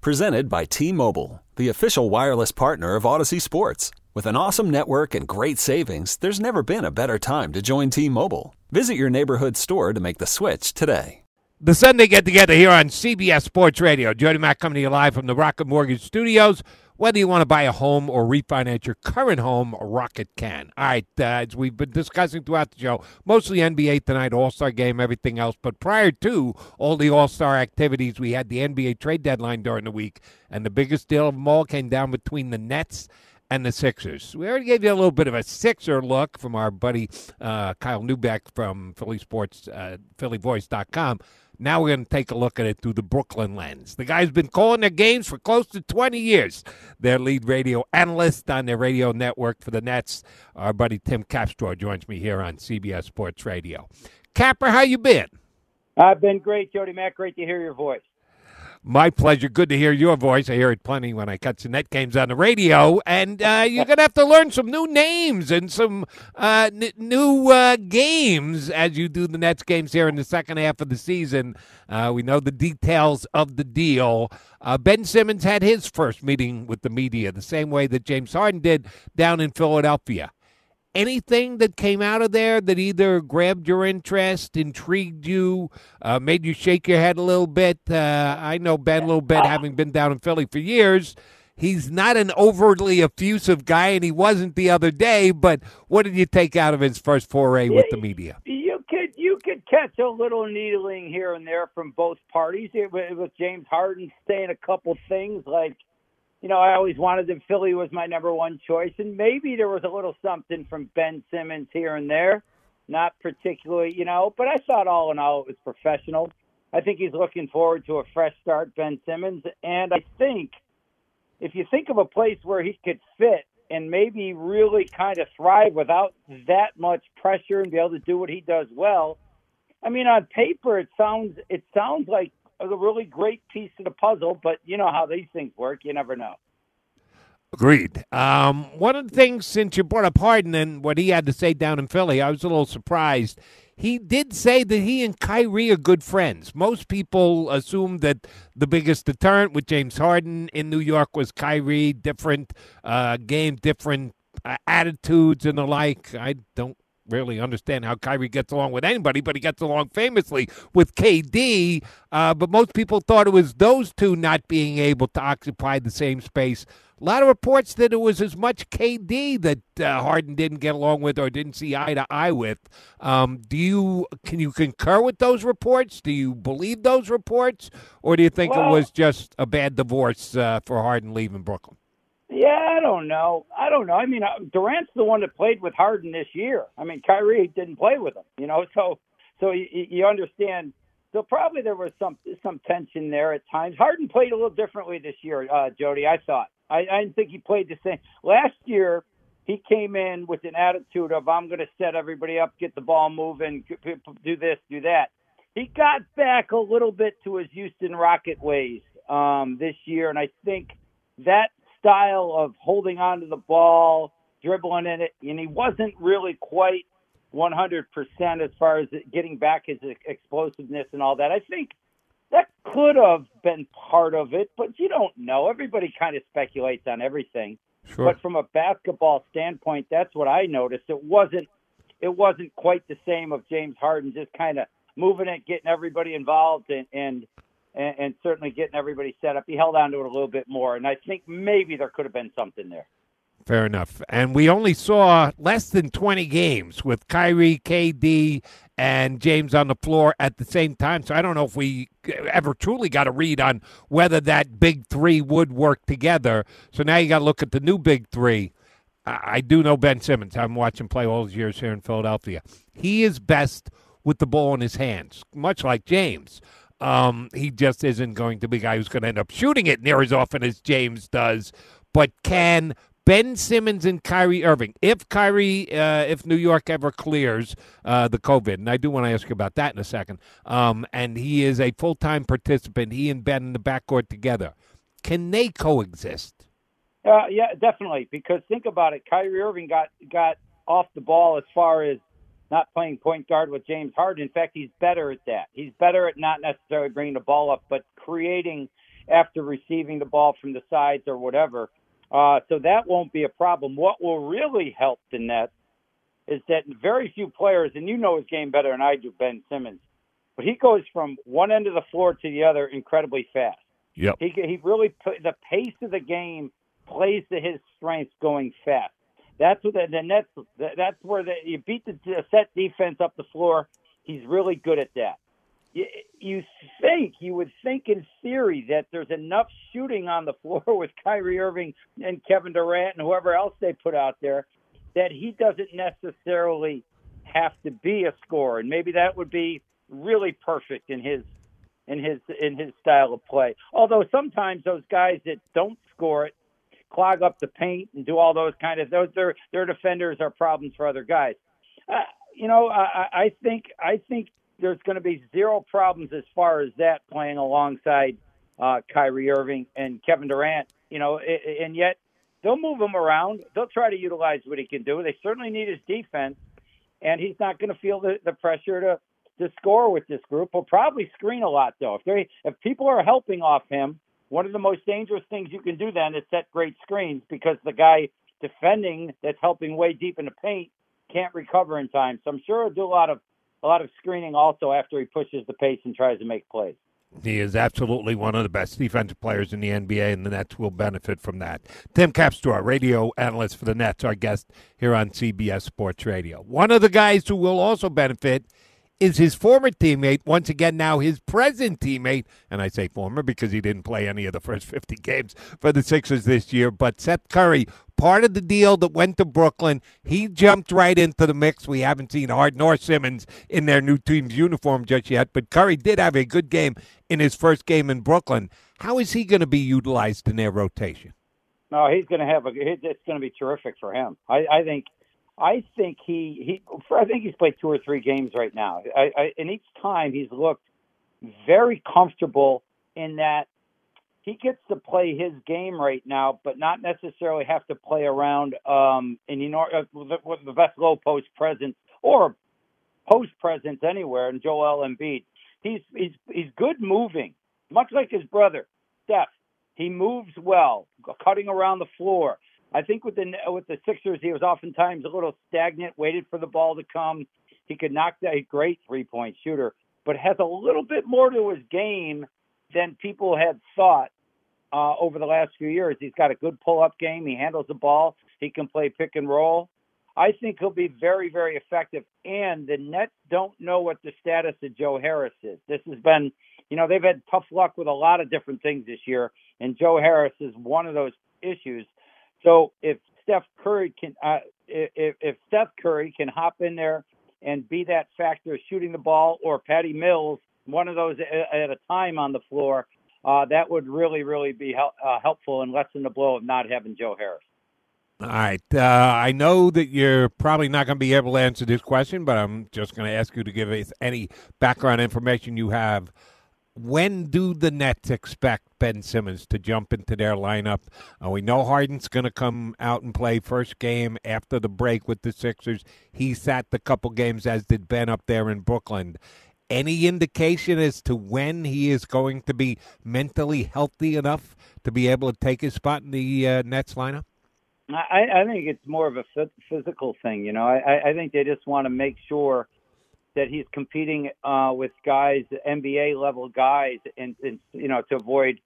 Presented by T Mobile, the official wireless partner of Audacy Sports. With an awesome network and great savings, there's never been a better time to join T Mobile. Visit your neighborhood store to make the switch today. The Sunday get together here on CBS Sports Radio. Jody Mac coming to you live from the Rocket Mortgage Studios. Whether you want to buy a home or refinance your current home, Rocket can. All right, uh, as we've been discussing throughout the show, mostly NBA tonight, All Star game, everything else. But prior to all the All Star activities, we had the NBA trade deadline during the week, and the biggest deal of them all came down between the Nets and the Sixers. We already gave you a little bit of a Sixer look from our buddy uh, Kyle Neubeck from Philly Sports, uh, PhillyVoice.com. Now we're going to take a look at it through the Brooklyn lens. The guy's been calling their games for close to 20 years. Their lead radio analyst on their radio network for the Nets, our buddy Tim Capstraw, joins me here on CBS Sports Radio. Capper, how you been? I've been great, Jody Mac. Great to hear your voice. My pleasure. Good to hear your voice. I hear it plenty when I catch the net games on the radio. And uh, you're going to have to learn some new names and some uh, n- new uh, games as you do the Nets games here in the second half of the season. Uh, we know the details of the deal. Uh, ben Simmons had his first meeting with the media the same way that James Harden did down in Philadelphia anything that came out of there that either grabbed your interest, intrigued you, uh, made you shake your head a little bit? Uh, I know Ben a little bit, having been down in Philly for years. He's not an overtly effusive guy, and he wasn't the other day. But what did you take out of his first foray with the media? You could you could catch a little needling here and there from both parties. It, with James Harden saying a couple things like you know, I always wanted that Philly was my number one choice, and maybe there was a little something from Ben Simmons here and there, not particularly, you know, but I thought all in all it was professional. I think he's looking forward to a fresh start, Ben Simmons, and I think if you think of a place where he could fit and maybe really kind of thrive without that much pressure and be able to do what he does well, I mean, on paper it sounds it sounds like a really great piece of the puzzle, but you know how these things work. You never know. Agreed. Um, one of the things, since you brought up Harden and what he had to say down in Philly, I was a little surprised. He did say that he and Kyrie are good friends. Most people assume that the biggest deterrent with James Harden in New York was Kyrie, different uh, game, different uh, attitudes and the like. I don't really understand how Kyrie gets along with anybody, but he gets along famously with KD. Uh, but most people thought it was those two not being able to occupy the same space. A lot of reports that it was as much KD that uh, Harden didn't get along with or didn't see eye to eye with. Um, do you can you concur with those reports? Do you believe those reports, or do you think well, it was just a bad divorce uh, for Harden leaving Brooklyn? Yeah, I don't know. I don't know. I mean, uh, Durant's the one that played with Harden this year. I mean, Kyrie didn't play with him. You know, so so you, you understand. So probably there was some some tension there at times. Harden played a little differently this year, uh, Jody. I thought. I, I didn't think he played the same last year. He came in with an attitude of I'm going to set everybody up, get the ball moving, do this, do that. He got back a little bit to his Houston Rocket ways um, this year, and I think that style of holding on to the ball, dribbling in it, and he wasn't really quite 100% as far as getting back his explosiveness and all that. I think that could have been part of it, but you don't know. Everybody kind of speculates on everything. Sure. But from a basketball standpoint, that's what I noticed. It wasn't it wasn't quite the same of James Harden just kind of moving it, getting everybody involved, and, and and, and certainly getting everybody set up. He held on to it a little bit more, and I think maybe there could have been something there. Fair enough. And we only saw less than 20 games with Kyrie, KD, and James on the floor at the same time. So I don't know if we ever truly got a read on whether that big three would work together. So now you got to look at the new big three. I do know Ben Simmons. I'm watching play all these years here in Philadelphia. He is best with the ball in his hands, much like James. Um, he just isn't going to be a guy who's going to end up shooting it near as often as James does. But can Ben Simmons and Kyrie Irving, if Kyrie, uh, if New York ever clears uh, the COVID, and I do want to ask you about that in a second, um, and he is a full time participant, he and Ben in the backcourt together, can they coexist? Uh, yeah, definitely. Because think about it, Kyrie Irving got got off the ball as far as not playing point guard with James Harden. In fact, he's better at that. He's better at not necessarily bringing the ball up, but creating after receiving the ball from the sides or whatever. Uh, so that won't be a problem. What will really help the Nets is that very few players, and you know his game better than I do, Ben Simmons, but he goes from one end of the floor to the other incredibly fast. Yep. He he really the pace of the game plays to his strengths going fast. That's what the, Nets. That's where the, you beat the set defense up the floor. He's really good at that you, you think you would think in theory that there's enough shooting on the floor with Kyrie Irving and Kevin Durant and whoever else they put out there that he doesn't necessarily have to be a scorer, and maybe that would be really perfect in his in his in his style of play. Although sometimes those guys that don't score it clog up the paint and do all those kind of those their their defenders are problems for other guys. Uh, you know, I, I think I think there's going to be zero problems as far as that playing alongside uh, Kyrie Irving and Kevin Durant. You know, and yet they'll move him around. They'll try to utilize what he can do. They certainly need his defense, and he's not going to feel the, the pressure to to score with this group. He'll probably screen a lot though. If they if people are helping off him, one of the most dangerous things you can do then is set great screens because the guy defending that's helping way deep in the paint can't recover in time. So I'm sure he'll do a lot of a lot of screening also after he pushes the pace and tries to make plays. He is absolutely one of the best defensive players in the NBA, and the Nets will benefit from that. Tim Capstraw, radio analyst for the Nets, our guest here on CBS Sports Radio. One of the guys who will also benefit is his former teammate, once again now his present teammate, and I say former because he didn't play any of the first 50 games for the Sixers this year, but Seth Curry, part of the deal that went to Brooklyn, he jumped right into the mix. We haven't seen Harden nor Simmons in their new team's uniform just yet, but Curry did have a good game in his first game in Brooklyn. How is he going to be utilized in their rotation? No, he's going to have a. It's going to be terrific for him. I, I think I think he he I think he's played two or three games right now. I, I, and each time he's looked very comfortable in that he gets to play his game right now, but not necessarily have to play around um, in you know uh, with the best low post presence or post presence anywhere. And Joel Embiid, he's he's he's good moving, much like his brother Steph. He moves well, cutting around the floor. I think with the with the Sixers, he was oftentimes a little stagnant, waited for the ball to come. He could knock that a great three point shooter, but has a little bit more to his game than people had thought uh, over the last few years. He's got a good pull up game. He handles the ball. He can play pick and roll. I think he'll be very, very effective. And the Nets don't know what the status of Joe Harris is. This has been, you know, they've had tough luck with a lot of different things this year, and Joe Harris is one of those issues. So if Steph Curry can, uh, if, if Steph Curry can hop in there and be that factor shooting the ball, or Patty Mills, one of those at a time on the floor, uh, that would really, really be hel- uh, helpful and lessen the blow of not having Joe Harris. All right. Uh, I know that you're probably not going to be able to answer this question, but I'm just going to ask you to give us any background information you have when do the Nets expect Ben Simmons to jump into their lineup? Uh, we know Harden's going to come out and play first game after the break with the Sixers. He sat the couple games, as did Ben up there in Brooklyn. Any indication as to when he is going to be mentally healthy enough to be able to take his spot in the uh, Nets lineup? I, I think it's more of a physical thing. You know, I, I think they just want to make sure that he's competing uh, with guys, NBA level guys, and, and you know to avoid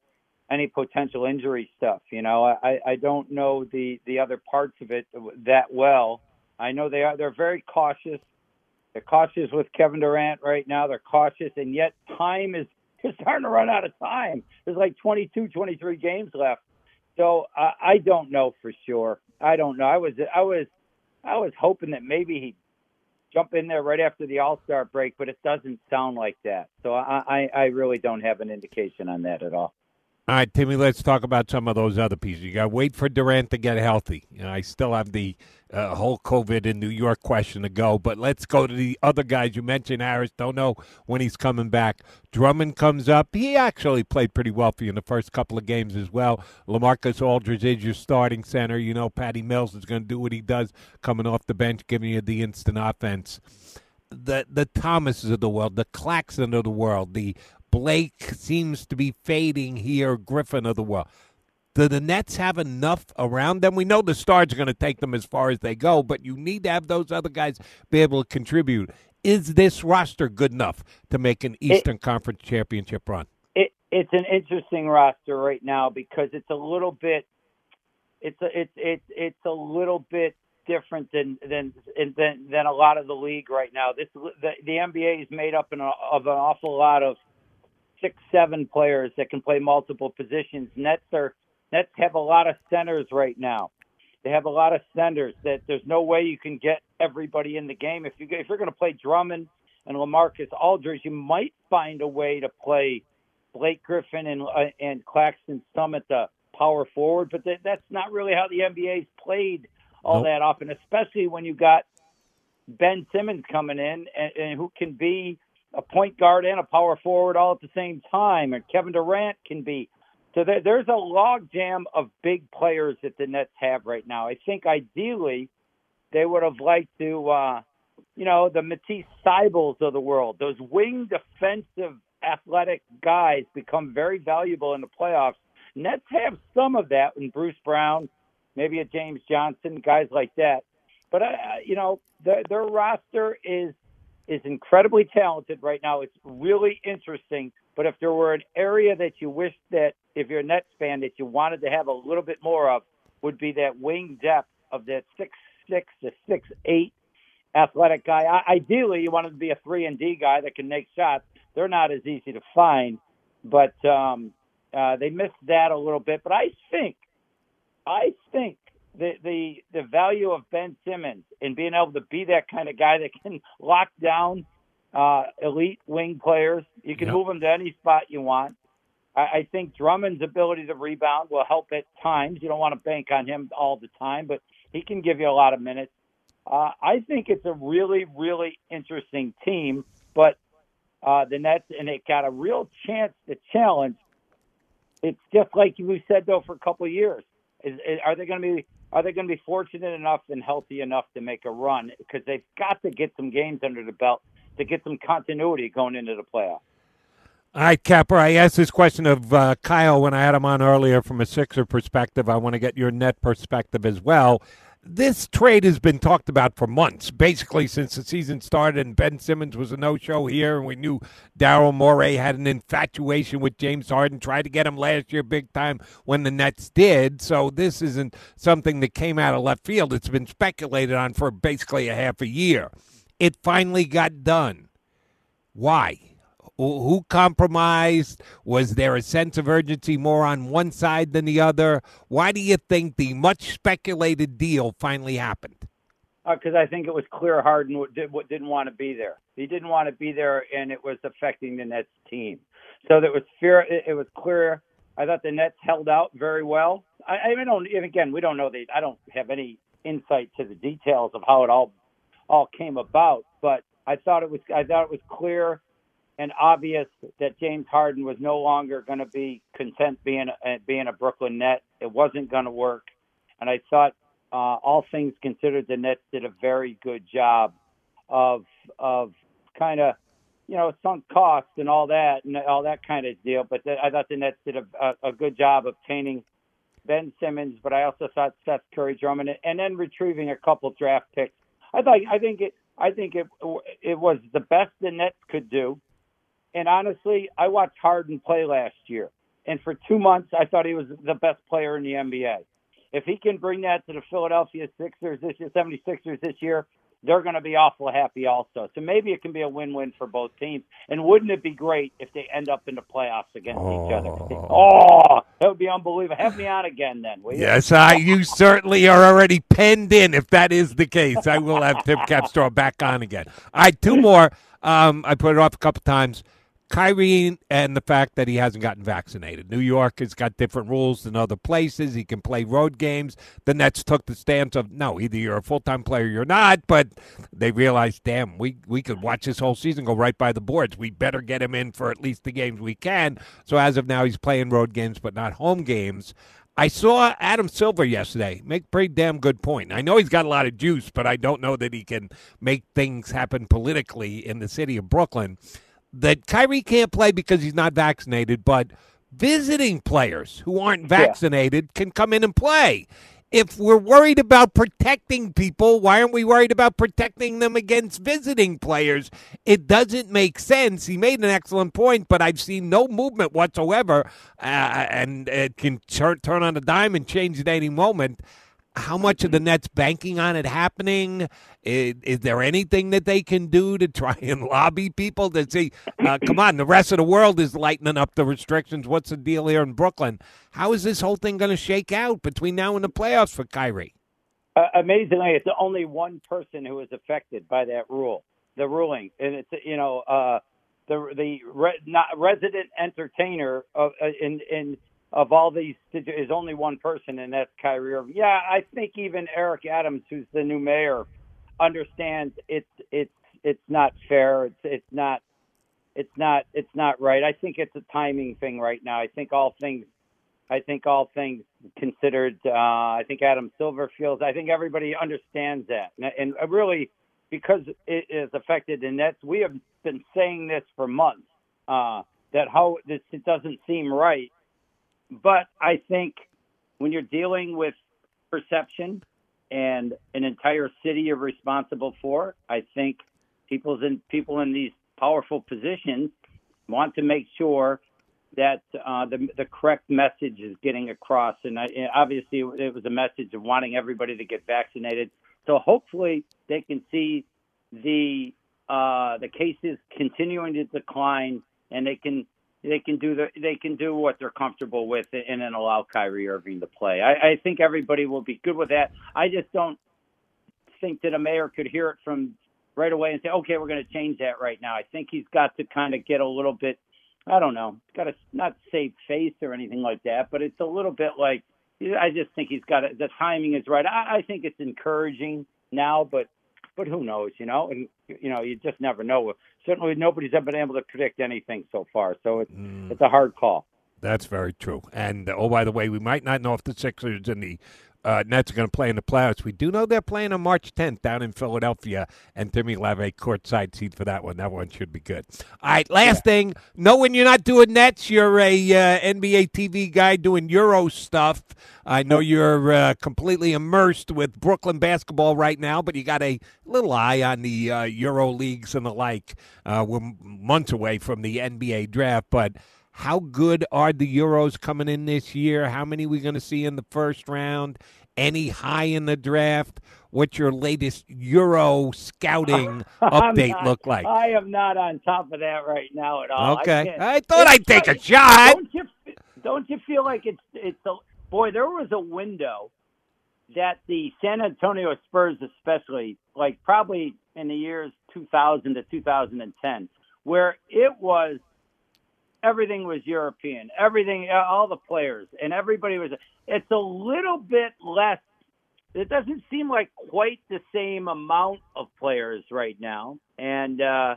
any potential injury stuff. You know, I, I don't know the the other parts of it that well. I know they are they're very cautious. They're cautious with Kevin Durant right now. They're cautious, and yet time is is starting to run out of time. There's like 22, 23 games left. So uh, I don't know for sure. I don't know. I was I was I was hoping that maybe he jump in there right after the All Star break, but it doesn't sound like that. So I, I, I really don't have an indication on that at all. All right, Timmy, let's talk about some of those other pieces. You got to wait for Durant to get healthy. You know, I still have the uh, whole COVID in New York question to go, but let's go to the other guys. You mentioned Harris. Don't know when he's coming back. Drummond comes up. He actually played pretty well for you in the first couple of games as well. LaMarcus Aldridge is your starting center. You know, Patty Mills is going to do what he does coming off the bench, giving you the instant offense the the Thomases of the world, the Claxton of the world, the Blake seems to be fading here, Griffin of the world. Do the Nets have enough around them? We know the stars are going to take them as far as they go, but you need to have those other guys be able to contribute. Is this roster good enough to make an Eastern it, Conference championship run? It, it's an interesting roster right now because it's a little bit, it's a, it's it's it's a little bit different than than than than a lot of the league right now. This the, the NBA is made up in a, of an awful lot of six, seven players that can play multiple positions. Nets are Nets have a lot of centers right now. They have a lot of centers that there's no way you can get everybody in the game. If you if you're going to play Drummond and LaMarcus Aldridge, you might find a way to play Blake Griffin and uh, and Claxton some at the power forward, but that, that's not really how the NBA's played all nope. that often, especially when you got Ben Simmons coming in and, and who can be a point guard and a power forward all at the same time, and Kevin Durant can be. So there, there's a logjam of big players that the Nets have right now. I think ideally they would have liked to, uh, you know, the Matisse Thybulles of the world, those wing defensive athletic guys become very valuable in the playoffs. Nets have some of that in Bruce Brown, maybe a James Johnson, guys like that. But, uh, you know, their, their roster is is incredibly talented right now. It's really interesting. But if there were an area that you wish that, if you're a Nets fan, that you wanted to have a little bit more of, would be that wing depth of that six six to six eight athletic guy. I, ideally, you want him to be a three and D guy that can make shots. They're not as easy to find, but um, uh, they missed that a little bit. But I think, I think the the the value of Ben Simmons and being able to be that kind of guy that can lock down uh, elite wing players. You can yep. move them to any spot you want. I, I think Drummond's ability to rebound will help at times. You don't want to bank on him all the time, but he can give you a lot of minutes. Uh, I think it's a really, really interesting team, but uh, the Nets, and it got a real chance to challenge. It's just like we said though for a couple of years. Is, is, are they going to be are they going to be fortunate enough and healthy enough to make a run? Because they've got to get some games under the belt to get some continuity going into the playoffs. All right, Capper, I asked this question of uh, Kyle when I had him on earlier from a Sixer perspective. I want to get your net perspective as well this trade has been talked about for months, basically since the season started. And Ben Simmons was a no-show here, and we knew Daryl Morey had an infatuation with James Harden. Tried to get him last year, big time, when the Nets did. So this isn't something that came out of left field. It's been speculated on for basically a half a year. It finally got done. Why? Who compromised? Was there a sense of urgency more on one side than the other? Why do you think the much speculated deal finally happened? Because uh, I think it was clear Harden did, didn't want to be there. He didn't want to be there, and it was affecting the Nets team. So was fear. It, was clear. I thought the Nets held out very well. I, I don't. Again, we don't know the. I don't have any insight to the details of how it all all came about, but I thought it was. I thought it was clear and obvious that James Harden was no longer going to be content being a, being a Brooklyn Net. It wasn't going to work, and I thought, uh, all things considered, the Nets did a very good job of of kind of you know sunk costs and all that and all that kind of deal. But I thought the Nets did a, a, a good job obtaining Ben Simmons, but I also thought Seth Curry Drummond, and then retrieving a couple draft picks. I thought I think it I think it it was the best the Nets could do. And honestly, I watched Harden play last year. And for two months, I thought he was the best player in the NBA. If he can bring that to the Philadelphia Sixers this year, 76ers this year, they're going to be awful happy also. So maybe it can be a win-win for both teams. And wouldn't it be great if they end up in the playoffs against oh. each other? Oh, that would be unbelievable. Have me on again then, will you? Yes, I, you certainly are already penned in. If that is the case, I will have Tim Capstraw back on again. All right, two more. Um, I put it off a couple times. Kyrie and the fact that he hasn't gotten vaccinated. New York has got different rules than other places. He can play road games. The Nets took the stance of no, either you're a full time player or you're not. But they realized, damn, we we could watch this whole season go right by the boards. We better get him in for at least the games we can. So as of now, he's playing road games but not home games. I saw Adam Silver yesterday make pretty damn good point. I know he's got a lot of juice, but I don't know that he can make things happen politically in the city of Brooklyn that Kyrie can't play because he's not vaccinated, but visiting players who aren't vaccinated yeah. can come in and play. If we're worried about protecting people, why aren't we worried about protecting them against visiting players? It doesn't make sense. He made an excellent point, but I've seen no movement whatsoever, uh, and it can turn, turn on a dime and change at any moment how much of the Nets banking on it happening? Is, is, there anything that they can do to try and lobby people to see? Uh, come on, the rest of the world is lightening up the restrictions. What's the deal here in Brooklyn? How is this whole thing going to shake out between now and the playoffs for Kyrie? Uh, amazingly, it's only one person who is affected by that rule, the ruling, and it's you know uh, the the re, not resident entertainer of, uh, in in of all these is only one person, and that's Kyrie Irving. Yeah, I think even Eric Adams, who's the new mayor, understands it's it's it's not fair. It's it's not it's not it's not right. I think it's a timing thing right now. I think all things I think all things considered, uh, I think Adam Silver feels. I think everybody understands that, and, and really because it is affected the Nets. We have been saying this for months uh, that how this it doesn't seem right but I think when you're dealing with perception and an entire city you're responsible for, I think people's in people in these powerful positions want to make sure that uh, the the correct message is getting across. And, I, and obviously, it was a message of wanting everybody to get vaccinated. So hopefully, they can see the uh, the cases continuing to decline, and they can they can do the they can do what they're comfortable with and then allow Kyrie Irving to play. I, I think everybody will be good with that. I just don't think that a mayor could hear it from right away and say, okay, we're going to change that right now. I think he's got to kind of get a little bit, I don't know, got to not save face or anything like that, but it's a little bit like I just think he's got to, the timing is right. I, I think it's encouraging now, but but who knows, you know? And you know, you just never know. Certainly, nobody's ever been able to predict anything so far, so it's mm. it's a hard call. That's very true. And oh, by the way, we might not know if the Sixers and the uh, Nets are going to play in the playoffs. We do know they're playing on March 10th down in Philadelphia, and Timmy a courtside seat for that one. That one should be good. All right, last yeah. thing. Knowing you're not doing Nets, you're a uh, NBA TV guy doing Euro stuff. I know you're uh, completely immersed with Brooklyn basketball right now, but you got a little eye on the uh, Euro leagues and the like. Uh, we're months away from the NBA draft, but how good are the Euros coming in this year? How many are we going to see in the first round? Any high in the draft? What's your latest Euro scouting update not, look like? I am not on top of that right now at all. Okay, I, I thought I'd take a shot. Don't you, don't you feel like it's it's a boy? There was a window that the San Antonio Spurs, especially, like probably in the years 2000 to 2010, where it was everything was European. Everything, uh, all the players, and everybody was. It's a little bit less. It doesn't seem like quite the same amount of players right now, and uh,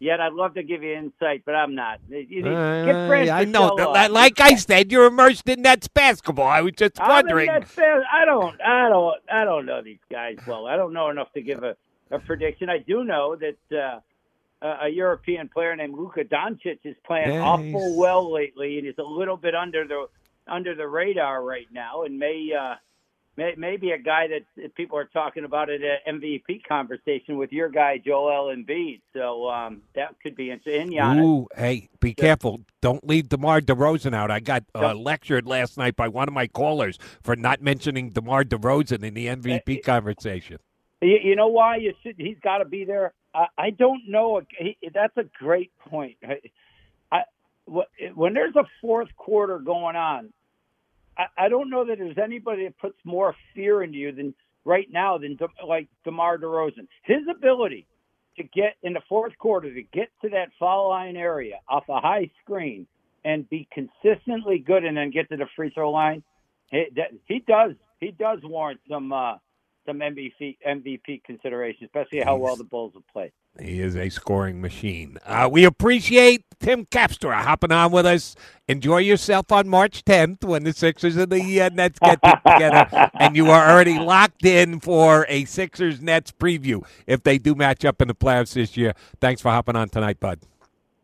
yet I'd love to give you insight, but I'm not. You, uh, I know. Like I said, you're immersed in Nets basketball. I was just wondering. I don't. I don't. I don't know these guys well. I don't know enough to give a, a prediction. I do know that. Uh, a European player named Luka Doncic is playing awful well lately, and is a little bit under the under the radar right now, and may uh, may maybe a guy that people are talking about at an MVP conversation with your guy Joel Embiid. So um, that could be interesting. Ooh, hey, be careful! Don't leave DeMar DeRozan out. I got uh, lectured last night by one of my callers for not mentioning DeMar DeRozan in the MVP conversation. You, you know why you should? He's got to be there. I, I don't know. That's a great point. I, when there's a fourth quarter going on, I, I don't know that there's anybody that puts more fear into you than right now than like DeMar DeRozan. His ability to get in the fourth quarter to get to that foul line area off a high screen and be consistently good and then get to the free throw line. He, he does he does warrant some uh, some MVP MVP consideration, especially how well the Bulls have played. He is a scoring machine. Uh, we appreciate Tim Capstraw hopping on with us. Enjoy yourself on March 10th when the Sixers and the uh, Nets get together, and you are already locked in for a Sixers Nets preview if they do match up in the playoffs this year. Thanks for hopping on tonight, bud.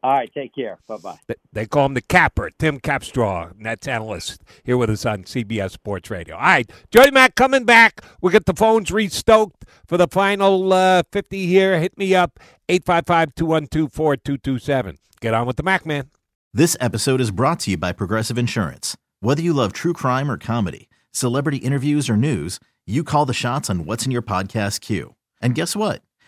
All right, take care. Bye bye. They call him the capper, Tim Capstraw, Nets analyst, here with us on CBS Sports Radio. All right, Joey Mack coming back. We'll get the phones restoked for the final uh, 50 here. Hit me up, 855 212 4227. Get on with the Mac, man. This episode is brought to you by Progressive Insurance. Whether you love true crime or comedy, celebrity interviews or news, you call the shots on what's in your podcast queue. And guess what?